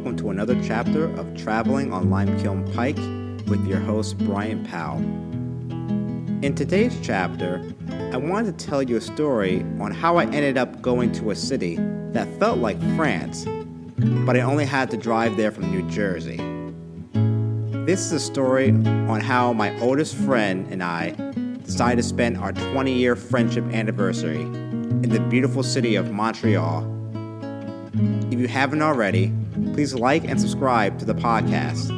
welcome to another chapter of Traveling on Limekiln Pike with your host, Brian Powell. In today's chapter, I wanted to tell you a story on how I ended up going to a city that felt like France, but I only had to drive there from New Jersey. This is a story on how my oldest friend and I decided to spend our 20 year friendship anniversary in the beautiful city of Montreal. If you haven't already, please like and subscribe to the podcast.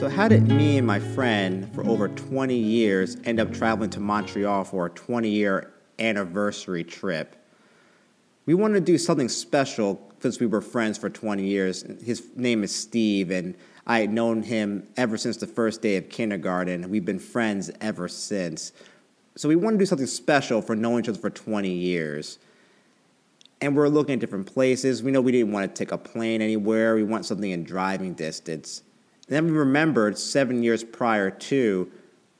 So, how did me and my friend for over 20 years end up traveling to Montreal for a 20 year anniversary trip? We wanted to do something special since we were friends for 20 years. His name is Steve, and I had known him ever since the first day of kindergarten. We've been friends ever since. So we wanted to do something special for knowing each other for 20 years. And we're looking at different places. We know we didn't want to take a plane anywhere. We want something in driving distance. And then we remembered seven years prior to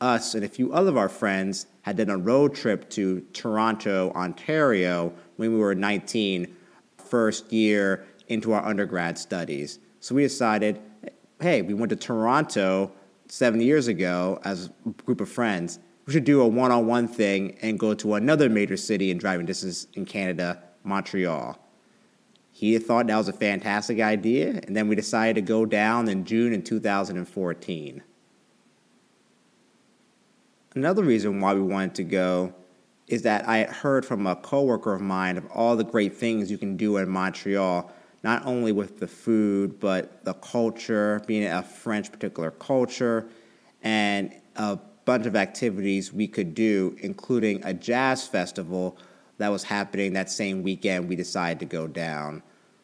us and a few other of our friends had done a road trip to Toronto, Ontario when we were 19, first year into our undergrad studies. So we decided hey, we went to Toronto seven years ago as a group of friends. We should do a one on one thing and go to another major city in driving distance in Canada, Montreal. He thought that was a fantastic idea, and then we decided to go down in June in 2014. Another reason why we wanted to go is that I had heard from a coworker of mine of all the great things you can do in Montreal not only with the food, but the culture, being a French particular culture, and a bunch of activities we could do, including a jazz festival that was happening that same weekend we decided to go down.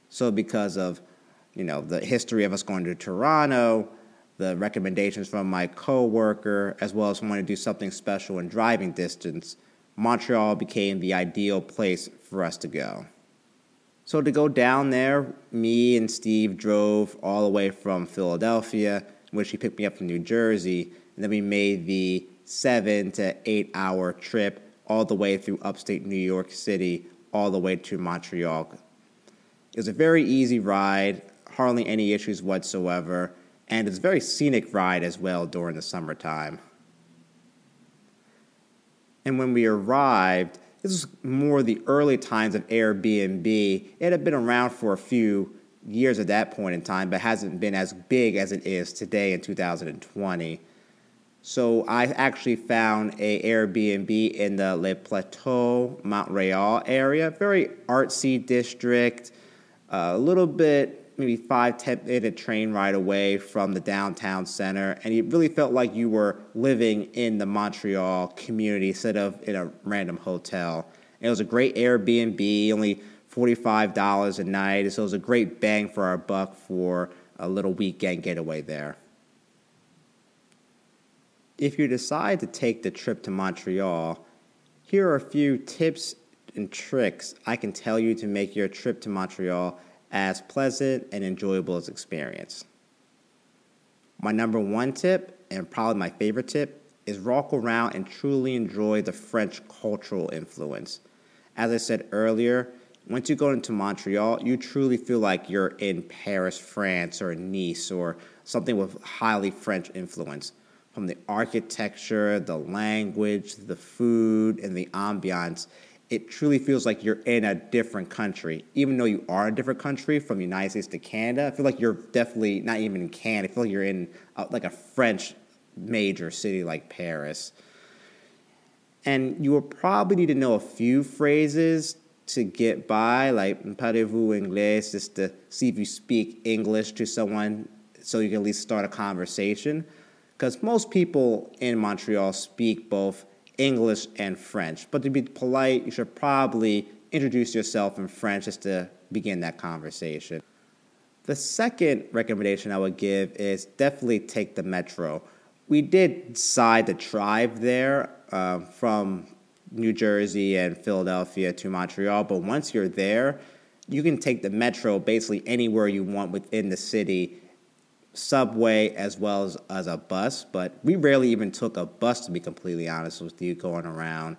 So because of, you know, the history of us going to Toronto, the recommendations from my coworker, as well as wanting to do something special in driving distance, Montreal became the ideal place for us to go. So to go down there, me and Steve drove all the way from Philadelphia, which he picked me up from New Jersey, and then we made the seven to eight hour trip all the way through upstate New York City, all the way to Montreal. It was a very easy ride, hardly any issues whatsoever, and it's a very scenic ride as well during the summertime. And when we arrived, this was more the early times of Airbnb. It had been around for a few years at that point in time, but hasn't been as big as it is today in 2020. So I actually found a Airbnb in the Le Plateau, Montreal area, very artsy district, uh, a little bit maybe five, ten minute train ride away from the downtown center, and it really felt like you were living in the Montreal community instead of in a random hotel. And it was a great Airbnb, only $45 a night, so it was a great bang for our buck for a little weekend getaway there. If you decide to take the trip to Montreal, here are a few tips and tricks I can tell you to make your trip to Montreal as pleasant and enjoyable as experience. My number one tip, and probably my favorite tip, is walk around and truly enjoy the French cultural influence. As I said earlier, once you go into Montreal, you truly feel like you're in Paris, France, or Nice, or something with highly French influence. From the architecture, the language, the food, and the ambiance, it truly feels like you're in a different country. Even though you are a different country from the United States to Canada, I feel like you're definitely not even in Canada. I feel like you're in a, like a French major city like Paris. And you will probably need to know a few phrases to get by, like parlez-vous anglais, just to see if you speak English to someone so you can at least start a conversation. Because most people in Montreal speak both English and French. But to be polite, you should probably introduce yourself in French just to begin that conversation. The second recommendation I would give is definitely take the metro. We did decide to drive there uh, from New Jersey and Philadelphia to Montreal, but once you're there, you can take the metro basically anywhere you want within the city subway as well as, as a bus, but we rarely even took a bus to be completely honest with you going around.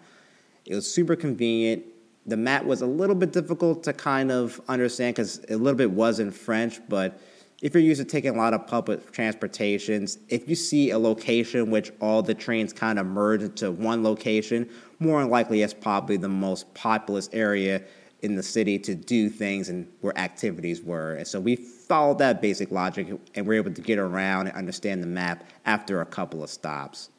It was super convenient. The map was a little bit difficult to kind of understand because a little bit was in French, but if you're used to taking a lot of public transportations, if you see a location which all the trains kind of merge into one location, more than likely it's probably the most populous area in the city to do things and where activities were. And so we followed that basic logic and were able to get around and understand the map after a couple of stops.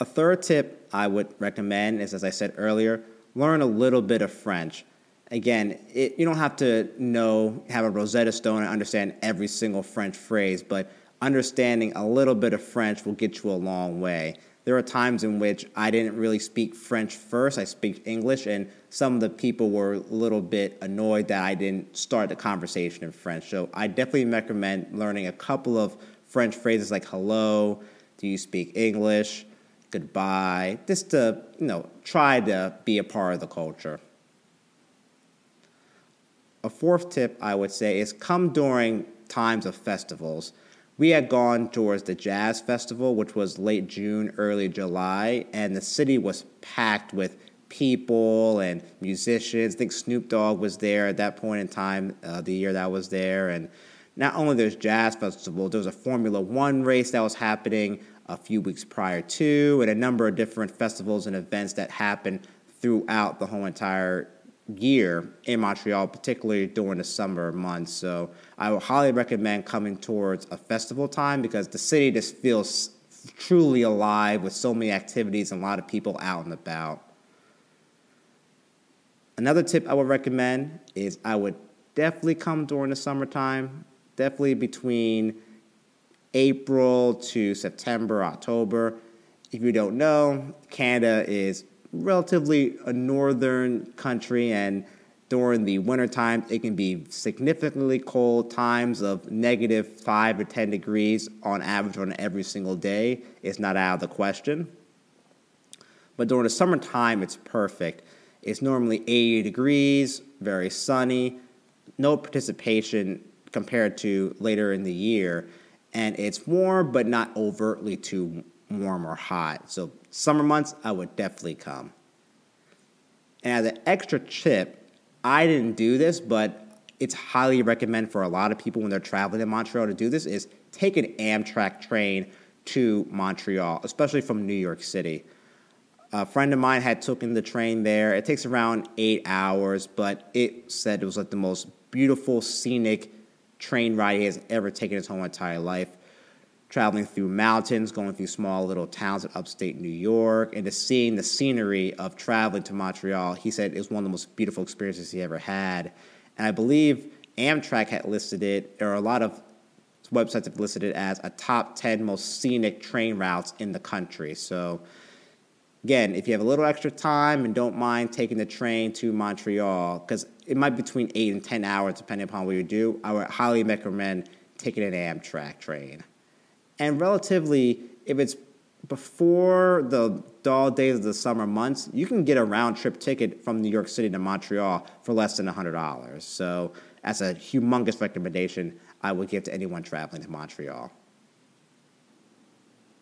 A third tip I would recommend is, as I said earlier, learn a little bit of French. Again, it, you don't have to know, have a Rosetta Stone and understand every single French phrase, but understanding a little bit of French will get you a long way. There are times in which I didn't really speak French first, I speak English, and some of the people were a little bit annoyed that I didn't start the conversation in French. So I definitely recommend learning a couple of French phrases like hello, do you speak English? goodbye, just to, you know, try to be a part of the culture. A fourth tip I would say is come during times of festivals. We had gone towards the Jazz Festival, which was late June, early July, and the city was packed with people and musicians. I think Snoop Dogg was there at that point in time, uh, the year that I was there. And not only there's Jazz Festival, there was a Formula One race that was happening a few weeks prior to, and a number of different festivals and events that happened throughout the whole entire year in Montreal, particularly during the summer months. So I would highly recommend coming towards a festival time because the city just feels truly alive with so many activities and a lot of people out and about. Another tip I would recommend is I would definitely come during the summertime, definitely between April to September, October. If you don't know, Canada is relatively a northern country and during the winter time it can be significantly cold. Times of negative 5 or 10 degrees on average on every single day it's not out of the question. But during the summertime it's perfect. It's normally 80 degrees very sunny no participation compared to later in the year. And it's warm but not overtly too warm or hot. So summer months, I would definitely come. And as an extra tip, I didn't do this, but it's highly recommended for a lot of people when they're traveling to Montreal to do this is take an Amtrak train to Montreal, especially from New York City. A friend of mine had taken the train there. It takes around eight hours, but it said it was like the most beautiful, scenic train ride he has ever taken his whole entire life. Traveling through mountains, going through small little towns in upstate New York, and just seeing the scenery of traveling to Montreal, he said it was one of the most beautiful experiences he ever had. And I believe Amtrak had listed it, or a lot of websites have listed it as a top 10 most scenic train routes in the country. So, again, if you have a little extra time and don't mind taking the train to Montreal, because it might be between eight and 10 hours, depending upon what you do, I would highly recommend taking an Amtrak train. And relatively, if it's before the dull days of the summer months, you can get a round trip ticket from New York City to Montreal for less than $100. So that's a humongous recommendation I would give to anyone traveling to Montreal.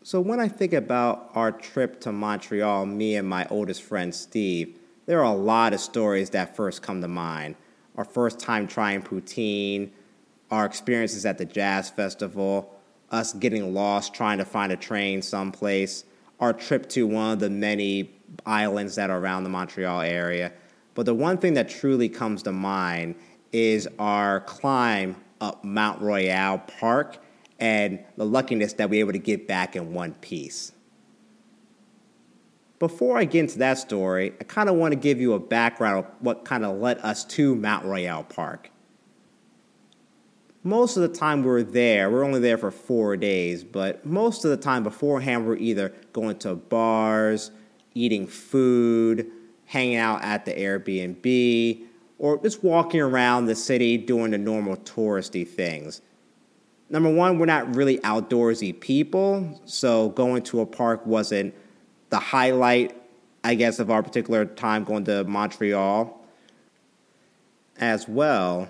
So when I think about our trip to Montreal, me and my oldest friend Steve, there are a lot of stories that first come to mind. Our first time trying poutine, our experiences at the jazz festival, us getting lost trying to find a train someplace, our trip to one of the many islands that are around the Montreal area. But the one thing that truly comes to mind is our climb up Mount Royal Park and the luckiness that we were able to get back in one piece. Before I get into that story, I kind of want to give you a background of what kind of led us to Mount Royal Park. Most of the time we were there, we are only there for four days, but most of the time beforehand we are either going to bars, eating food, hanging out at the Airbnb, or just walking around the city doing the normal touristy things number one, we're not really outdoorsy people, so going to a park wasn't the highlight, I guess, of our particular time going to Montreal. As well,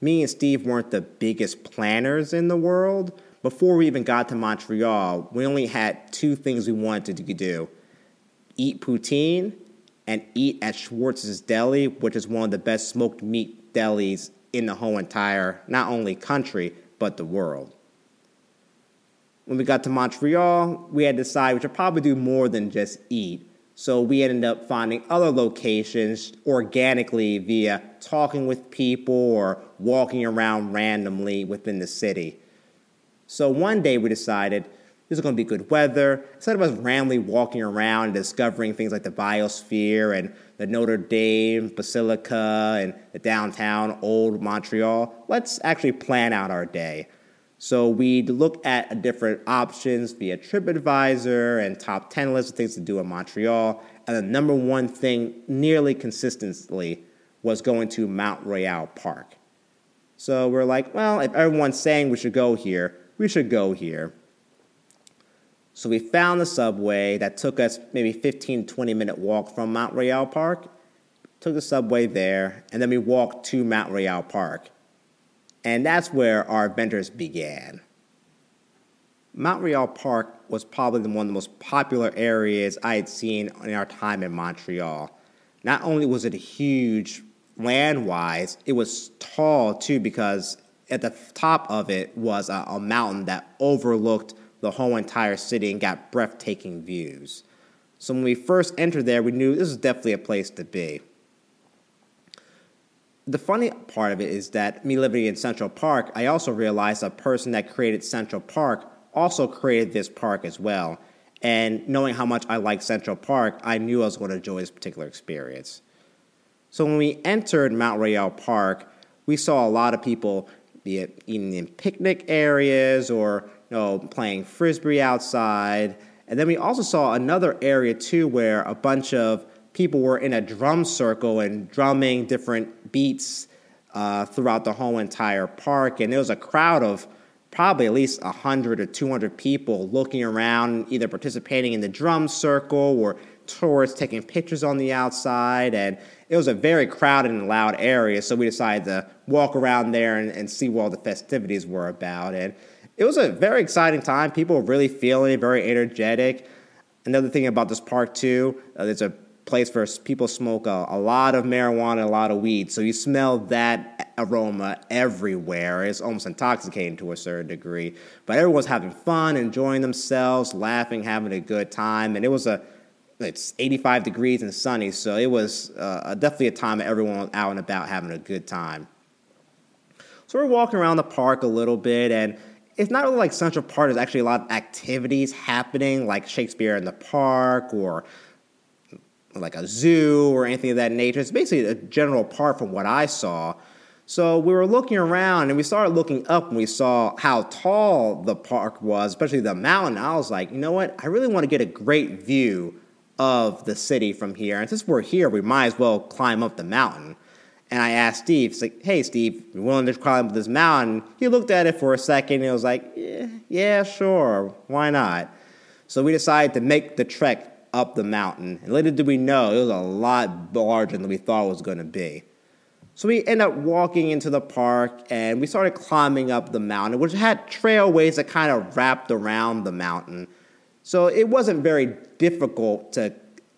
Me and Steve weren't the biggest planners in the world. Before we even got to Montreal, we only had two things we wanted to do eat poutine and eat at Schwartz's Deli, which is one of the best smoked meat delis in the whole entire, not only country, but the world. When we got to Montreal, we had decided we should probably do more than just eat. So we ended up finding other locations organically via talking with people or walking around randomly within the city. So one day we decided this is going to be good weather. Instead of us randomly walking around and discovering things like the biosphere and the Notre Dame Basilica and the downtown old Montreal, let's actually plan out our day. So we'd look at different options via TripAdvisor and top 10 lists of things to do in Montreal. And the number one thing nearly consistently was going to Mount Royal Park. So we're like, well, if everyone's saying we should go here, we should go here. So we found the subway that took us maybe 15, 20 minute walk from Mount Royal Park. Took the subway there, and then we walked to Mount Royal Park. And that's where our adventures began. Mount Royal Park was probably one of the most popular areas I had seen in our time in Montreal. Not only was it huge land wise, it was tall too because at the top of it was a, a, mountain that overlooked the whole entire city and got breathtaking views. So when we first entered there, we knew this was definitely a place to be the funny part of it is that me living in Central Park, I also realized a person that created Central Park also created this park as well. And knowing how much I like Central Park, I knew I was going to enjoy this particular experience. So when we entered Mount Royal Park, we saw a lot of people, be it eating in picnic areas or you know, playing frisbee outside. And then we also saw another area too where a bunch of people were in a drum circle and drumming different beats uh, throughout the whole entire park. And there was a crowd of probably at least 100 or 200 people looking around, either participating in the drum circle or tourists taking pictures on the outside. And it was a very crowded and loud area, so we decided to walk around there and, and see what all the festivities were about. And it was a very exciting time. People were really feeling very energetic. Another thing about this park, too, uh, there's a place where people smoke a, a, lot of marijuana, a lot of weed. So you smell that aroma everywhere. It's almost intoxicating to a certain degree. But everyone's having fun, enjoying themselves, laughing, having a good time. And it was a it's 85 degrees and sunny, so it was uh, definitely a time that everyone was out and about having a good time. So we're walking around the park a little bit, and it's not really like Central Park. There's actually a lot of activities happening, like Shakespeare in the Park or like a zoo or anything of that nature. It's basically a general park from what I saw. So we were looking around and we started looking up and we saw how tall the park was, especially the mountain. I was like, you know what? I really want to get a great view of the city from here. And since we're here, we might as well climb up the mountain. And I asked Steve, like, hey, Steve, you willing to climb up this mountain? He looked at it for a second and he was like, yeah, yeah, sure, why not? So we decided to make the trek up the mountain. And little did we know, it was a lot larger than we thought it was going to be. So we ended up walking into the park and we started climbing up the mountain, which had trailways that kind of wrapped around the mountain. So it wasn't very difficult to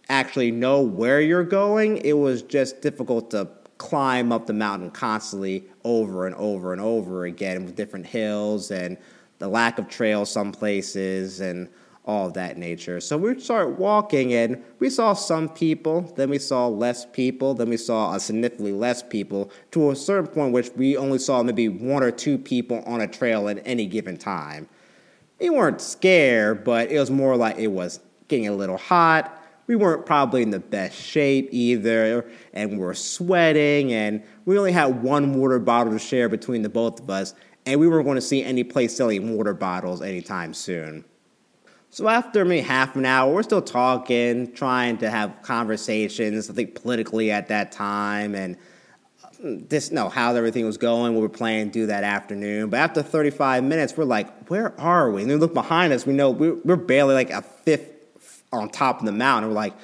actually know where you're going. It was just difficult to climb up the mountain constantly over and over and over again with different hills and the lack of trails some places and all of that nature. So we started walking and we saw some people, then we saw less people, then we saw a significantly less people to a certain point which we only saw maybe one or two people on a trail at any given time. We weren't scared, but it was more like it was getting a little hot. We weren't probably in the best shape either, and we were sweating, and we only had one water bottle to share between the both of us, and we weren't going to see any place selling water bottles anytime soon. So after maybe half an hour, we're still talking, trying to have conversations. I think politically at that time, and uh, just know how everything was going. what We were planning to do that afternoon, but after 35 minutes, we're like, "Where are we?" And we look behind us. We know we're, barely like a fifth on top of the mountain. We're like,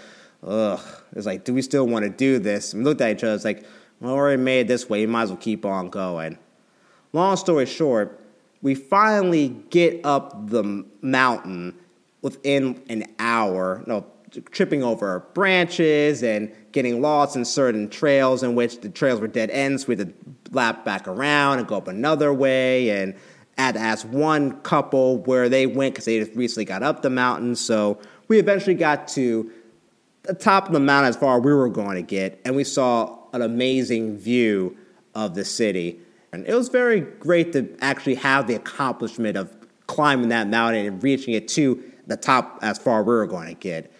"Ugh." It's like, do we still want to do this? And we looked at each other. It's like, well, we already made it this way. You might as well keep on going. long story short, we finally get up the mountain within an hour, no, tripping over branches and getting lost in certain trails in which the trails were dead ends. We had to lap back around and go up another way. And had to ask one couple where they went because they just recently got up the mountain. So we eventually got to the top of the mountain as far as we were going to get, and we saw an amazing view of the city. And it was very great to actually have the accomplishment of climbing that mountain and reaching it to the top as far as we were going to get.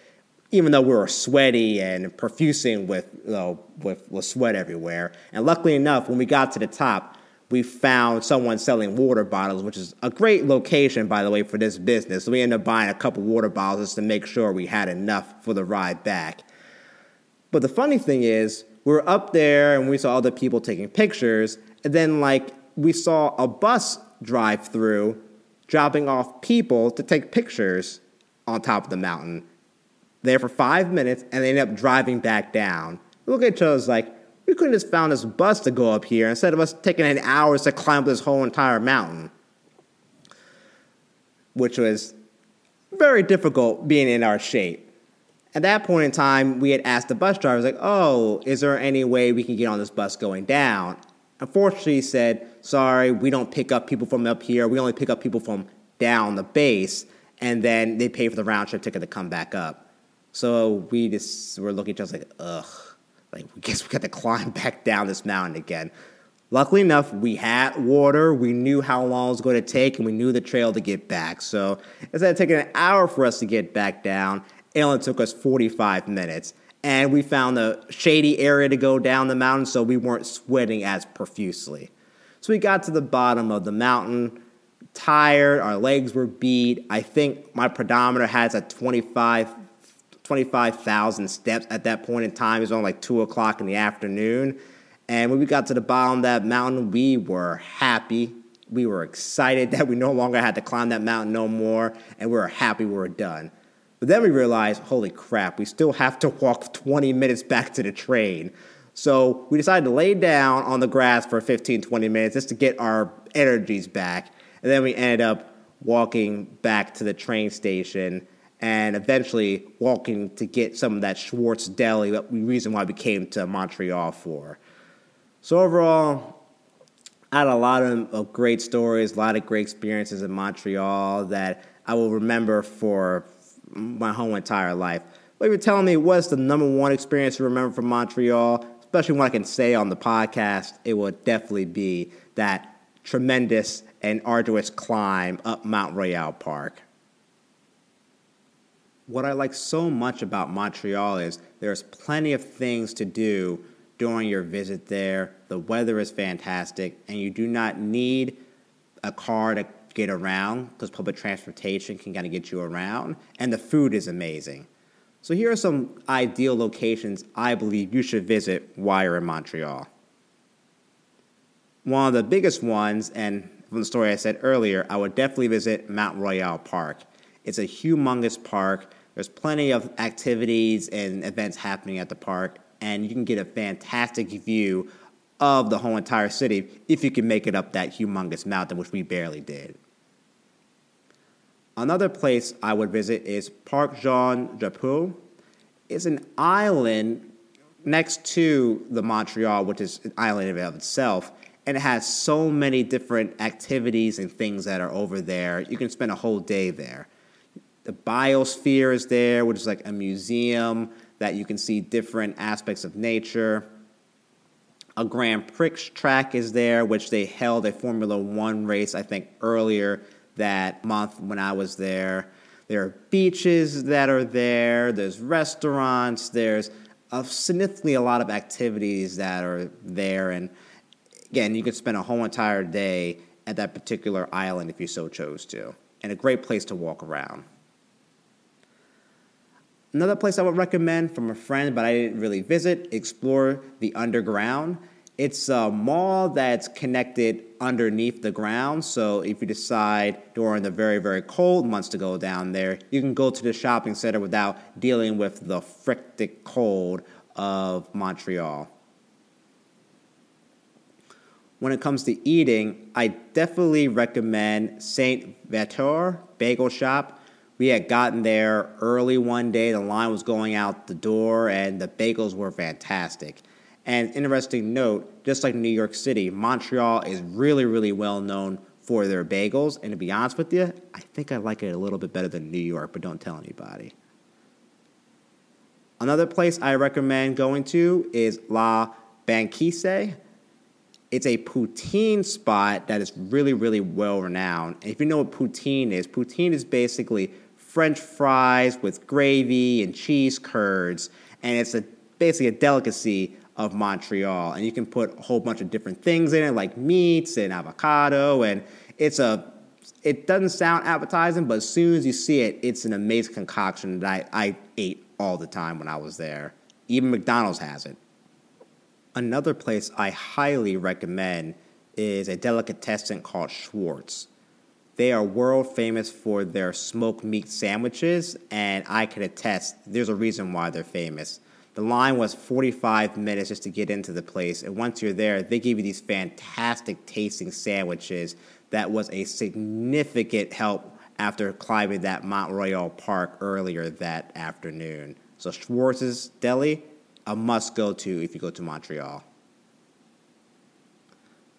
Even though we were sweaty and profusing with, you know, with, with sweat everywhere. And luckily enough, when we got to the top, we found someone selling water bottles, which is a great location, by the way, for this business. So we ended up buying a couple water bottles just to make sure we had enough for the ride back. But the funny thing is, we were up there and we saw other people taking pictures, and then like we saw a bus drive through, dropping off people to take pictures on top of the mountain. There for five minutes, and they end up driving back down. Look at each other like, we couldn't just found this bus to go up here instead of us taking an hours to climb this whole entire mountain. Which was very difficult being in our shape. At that point in time, we had asked the bus driver, like, oh, is there any way we can get on this bus going down? Unfortunately, he said, sorry, we don't pick up people from up here. We only pick up people from down the base, and then they pay for the round trip ticket to come back up. So we just were looking at each other like, ugh like, we guess we got to climb back down this mountain again. Luckily enough, we had water. We knew how long it was going to take, and we knew the trail to get back. So instead of taking an hour for us to get back down, it only took us 45 minutes. And we found a shady area to go down the mountain, so we weren't sweating as profusely. So we got to the bottom of the mountain, tired, our legs were beat. I think my pedometer has a 25 25,000 steps at that point in time. It was only like 2 o'clock in the afternoon. And when we got to the bottom of that mountain, we were happy. We were excited that we no longer had to climb that mountain no more. And we were happy we were done. But then we realized, holy crap, we still have to walk 20 minutes back to the train. So we decided to lay down on the grass for 15, 20 minutes just to get our energies back. And then we ended up walking back to the train station and eventually walking to get some of that Schwartz Deli, the reason why we came to Montreal for. So overall, I had a lot of, of great stories, a lot of great experiences in Montreal that I will remember for my whole entire life. But if you're telling me what's the number one experience you remember from Montreal, especially when I can say on the podcast, it will definitely be that tremendous and arduous climb up Mount Royal Park. What I like so much about Montreal is there's plenty of things to do during your visit there. The weather is fantastic, and you do not need a car to get around because public transportation can kind of get you around, and the food is amazing. So, here are some ideal locations I believe you should visit while you're in Montreal. One of the biggest ones, and from the story I said earlier, I would definitely visit Mount Royal Park. It's a humongous park. There's plenty of activities and events happening at the park, and you can get a fantastic view of the whole entire city if you can make it up that humongous mountain, which we barely did. Another place I would visit is Parc Jean Drapeau. It's an island next to the Montreal, which is an island in of itself, and it has so many different activities and things that are over there. You can spend a whole day there. The biosphere is there, which is like a museum that you can see different aspects of nature. A Grand Prix track is there, which they held a Formula One race, I think, earlier that month when I was there. There are beaches that are there, there's restaurants, there's a, significantly a lot of activities that are there. And again, you could spend a whole entire day at that particular island if you so chose to, and a great place to walk around. Another place I would recommend from a friend, but I didn't really visit, explore the underground. It's a mall that's connected underneath the ground. So if you decide during the very, very cold months to go down there, you can go to the shopping center without dealing with the frictic cold of Montreal. When it comes to eating, I definitely recommend Saint Viateur Bagel Shop. We had gotten there early one day, the line was going out the door, and the bagels were fantastic. And interesting note, just like New York City, Montreal is really, really well known for their bagels. And to be honest with you, I think I like it a little bit better than New York, but don't tell anybody. Another place I recommend going to is La Banquise. It's a poutine spot that is really, really well renowned. And if you know what poutine is, poutine is basically French fries with gravy and cheese curds, and it's a basically a delicacy of Montreal. And you can put a whole bunch of different things in it, like meats and avocado, and it's a it doesn't sound appetizing, but as soon as you see it, it's an amazing concoction that I, I ate all the time when I was there. Even McDonald's has it. Another place I highly recommend is a delicatessen called Schwartz. They are world famous for their smoked meat sandwiches, and I can attest there's a reason why they're famous. The line was 45 minutes just to get into the place, and once you're there, they give you these fantastic tasting sandwiches that was a significant help after climbing that Mont Royal Park earlier that afternoon. So Schwartz's Deli, a must go to if you go to Montreal.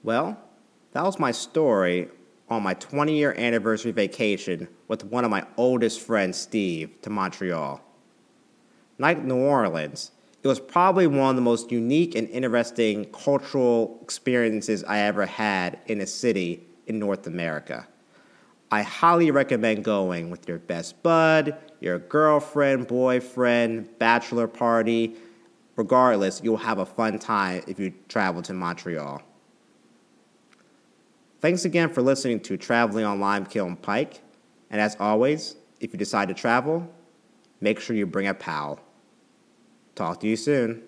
Well, that was my story on my 20 year anniversary vacation with one of my oldest friends, Steve, to Montreal. Like New Orleans, it was probably one of the most unique and interesting cultural experiences I ever had in a city in North America. I highly recommend going with your best bud, your girlfriend, boyfriend, bachelor party. Regardless, you'll have a fun time if you travel to Montreal. Thanks again for listening to Traveling on Limekiln Pike. And as always, if you decide to travel, make sure you bring a pal. Talk to you soon.